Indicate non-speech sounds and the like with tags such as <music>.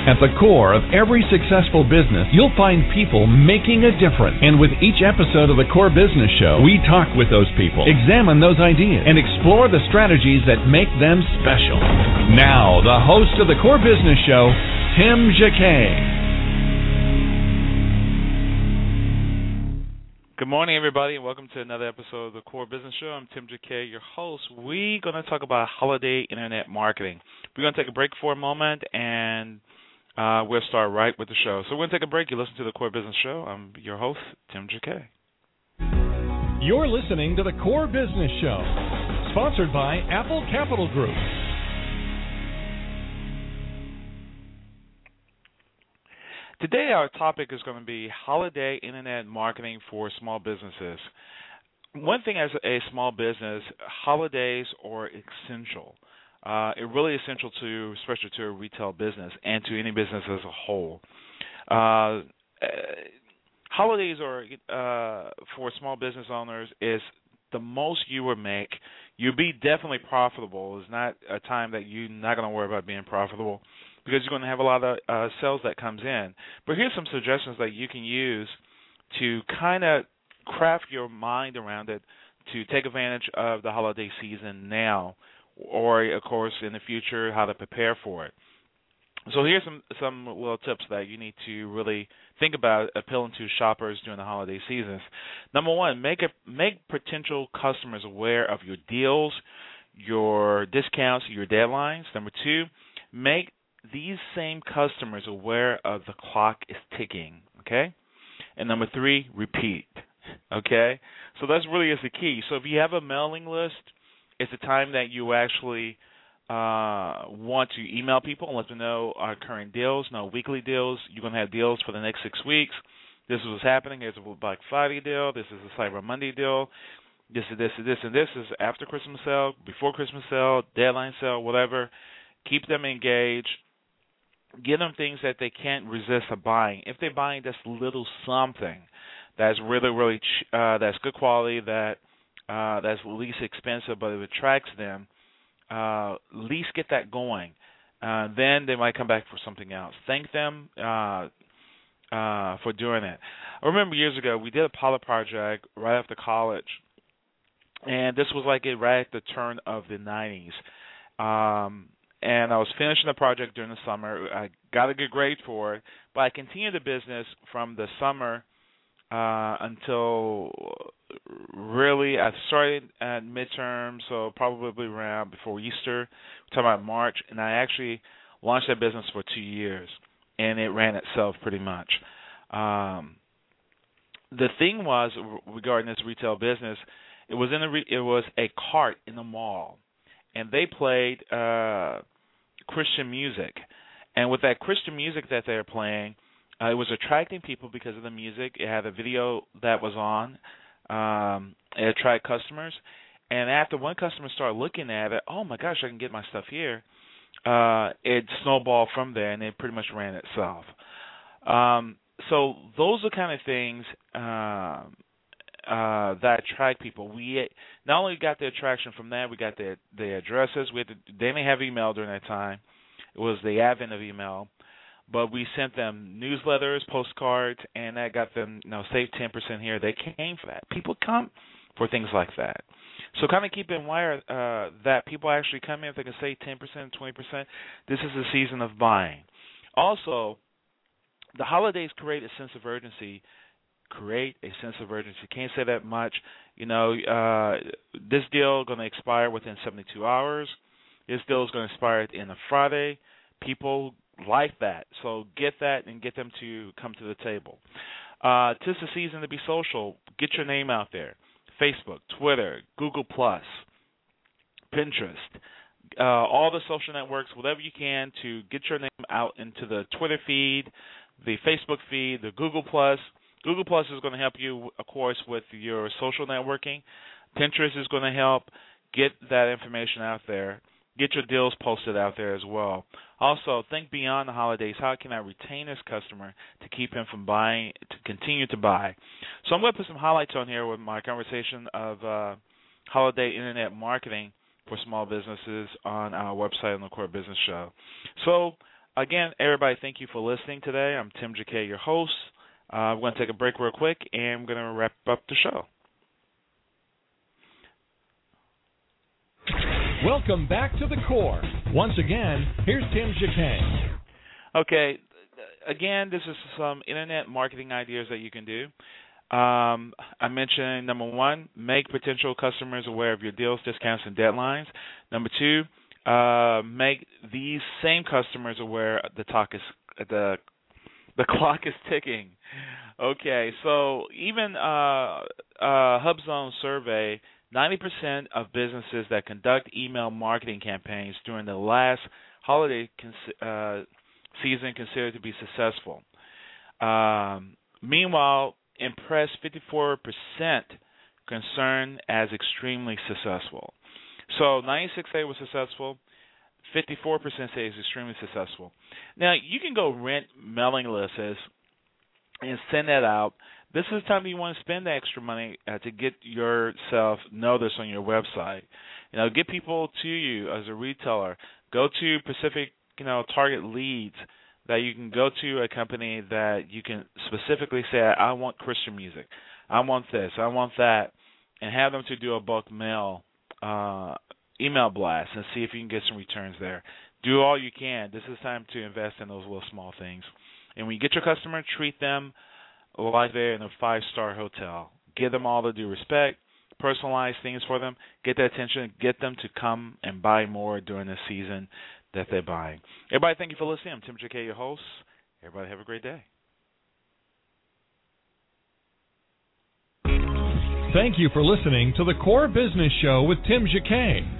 At the core of every successful business, you'll find people making a difference. And with each episode of the Core Business Show, we talk with those people, examine those ideas, and explore the strategies that make them special. Now, the host of the Core Business Show, Tim Jacquet. Good morning, everybody, and welcome to another episode of the Core Business Show. I'm Tim Jacquet, your host. We're going to talk about holiday internet marketing. We're going to take a break for a moment and uh, we'll start right with the show. So we're going to take a break. You listen to the Core Business Show. I'm your host, Tim Jacquet. You're listening to the Core Business Show, sponsored by Apple Capital Group. Today, our topic is going to be holiday internet marketing for small businesses. One thing as a small business, holidays are essential uh, it really essential to, especially to a retail business and to any business as a whole. Uh, holidays are uh, for small business owners is the most you will make. You'll be definitely profitable. It's not a time that you're not going to worry about being profitable because you're going to have a lot of uh, sales that comes in. But here's some suggestions that you can use to kind of craft your mind around it to take advantage of the holiday season now or of course in the future how to prepare for it. So here's some some little tips that you need to really think about appealing to shoppers during the holiday seasons. Number one, make a, make potential customers aware of your deals, your discounts, your deadlines. Number two, make these same customers aware of the clock is ticking. Okay, and number three, repeat. Okay, so that's really is the key. So if you have a mailing list it's the time that you actually uh, want to email people and let them know our current deals, no weekly deals. You're going to have deals for the next six weeks. This is what's happening. Here's a Black Friday deal. This is a Cyber Monday deal. This is this is this and this is after Christmas sale, before Christmas sale, deadline sale, whatever. Keep them engaged. Give them things that they can't resist buying. If they're buying just little something that's really really ch- uh, that's good quality that uh, that's least expensive, but it attracts them, uh, least get that going. Uh, then they might come back for something else. Thank them uh, uh, for doing it. I remember years ago we did a pilot project right after college, and this was like right at the turn of the 90s. Um, and I was finishing the project during the summer. I got a good grade for it, but I continued the business from the summer uh, until really I started at midterm, so probably around before Easter. Talking about March, and I actually launched that business for two years, and it ran itself pretty much. Um, the thing was regarding this retail business, it was in a re- it was a cart in the mall, and they played uh, Christian music, and with that Christian music that they're playing uh, it was attracting people because of the music. It had a video that was on. Um, it attracted customers, and after one customer started looking at it, oh my gosh, I can get my stuff here. Uh, it snowballed from there, and it pretty much ran itself. Um, so those are kind of things uh, uh, that attract people. We not only got the attraction from that, we got the the addresses. We had to, they didn't have email during that time. It was the advent of email but we sent them newsletters, postcards, and that got them, you know, save 10% here. They came for that. People come for things like that. So kind of keep in mind uh, that people actually come in if they can save 10%, 20%. This is the season of buying. Also, the holidays create a sense of urgency. Create a sense of urgency. Can't say that much. You know, uh, this deal going to expire within 72 hours. This deal is going to expire in a Friday. People like that. So get that and get them to come to the table. Uh, tis the season to be social. Get your name out there. Facebook, Twitter, Google Plus, Pinterest, uh, all the social networks, whatever you can to get your name out into the Twitter feed, the Facebook feed, the Google Plus. Google Plus is going to help you, of course, with your social networking. Pinterest is going to help get that information out there get your deals posted out there as well. Also, think beyond the holidays. How can I retain this customer to keep him from buying, to continue to buy? So I'm going to put some highlights on here with my conversation of uh, holiday internet marketing for small businesses on our website on the Core Business Show. So again, everybody, thank you for listening today. I'm Tim Jacquet, your host. Uh, I'm going to take a break real quick, and I'm going to wrap up the show. Welcome back to the core. Once again, here's Tim Jacquet. Okay, again, this is some internet marketing ideas that you can do. Um, I mentioned number one, make potential customers aware of your deals, discounts, and deadlines. Number two, uh, make these same customers aware the talk is the the <laughs> clock is ticking. Okay, so even uh, uh, HubZone survey 90% of businesses that conduct email marketing campaigns during the last holiday uh, season consider to be successful. Um, meanwhile, impressed 54% concerned as extremely successful. So 96 say was successful. 54% say it's extremely successful. Now you can go rent mailing lists and send that out this is the time you want to spend the extra money uh, to get yourself noticed on your website. You know, get people to you as a retailer. Go to Pacific, you know, target leads that you can go to a company that you can specifically say, I want Christian music, I want this, I want that, and have them to do a bulk mail uh, email blast and see if you can get some returns there. Do all you can. This is time to invest in those little small things. And when you get your customer, treat them like they're in a five star hotel. Give them all the due respect, personalize things for them, get their attention, get them to come and buy more during the season that they're buying. Everybody, thank you for listening. I'm Tim Jacquet, your host. Everybody, have a great day. Thank you for listening to the Core Business Show with Tim Jacquet.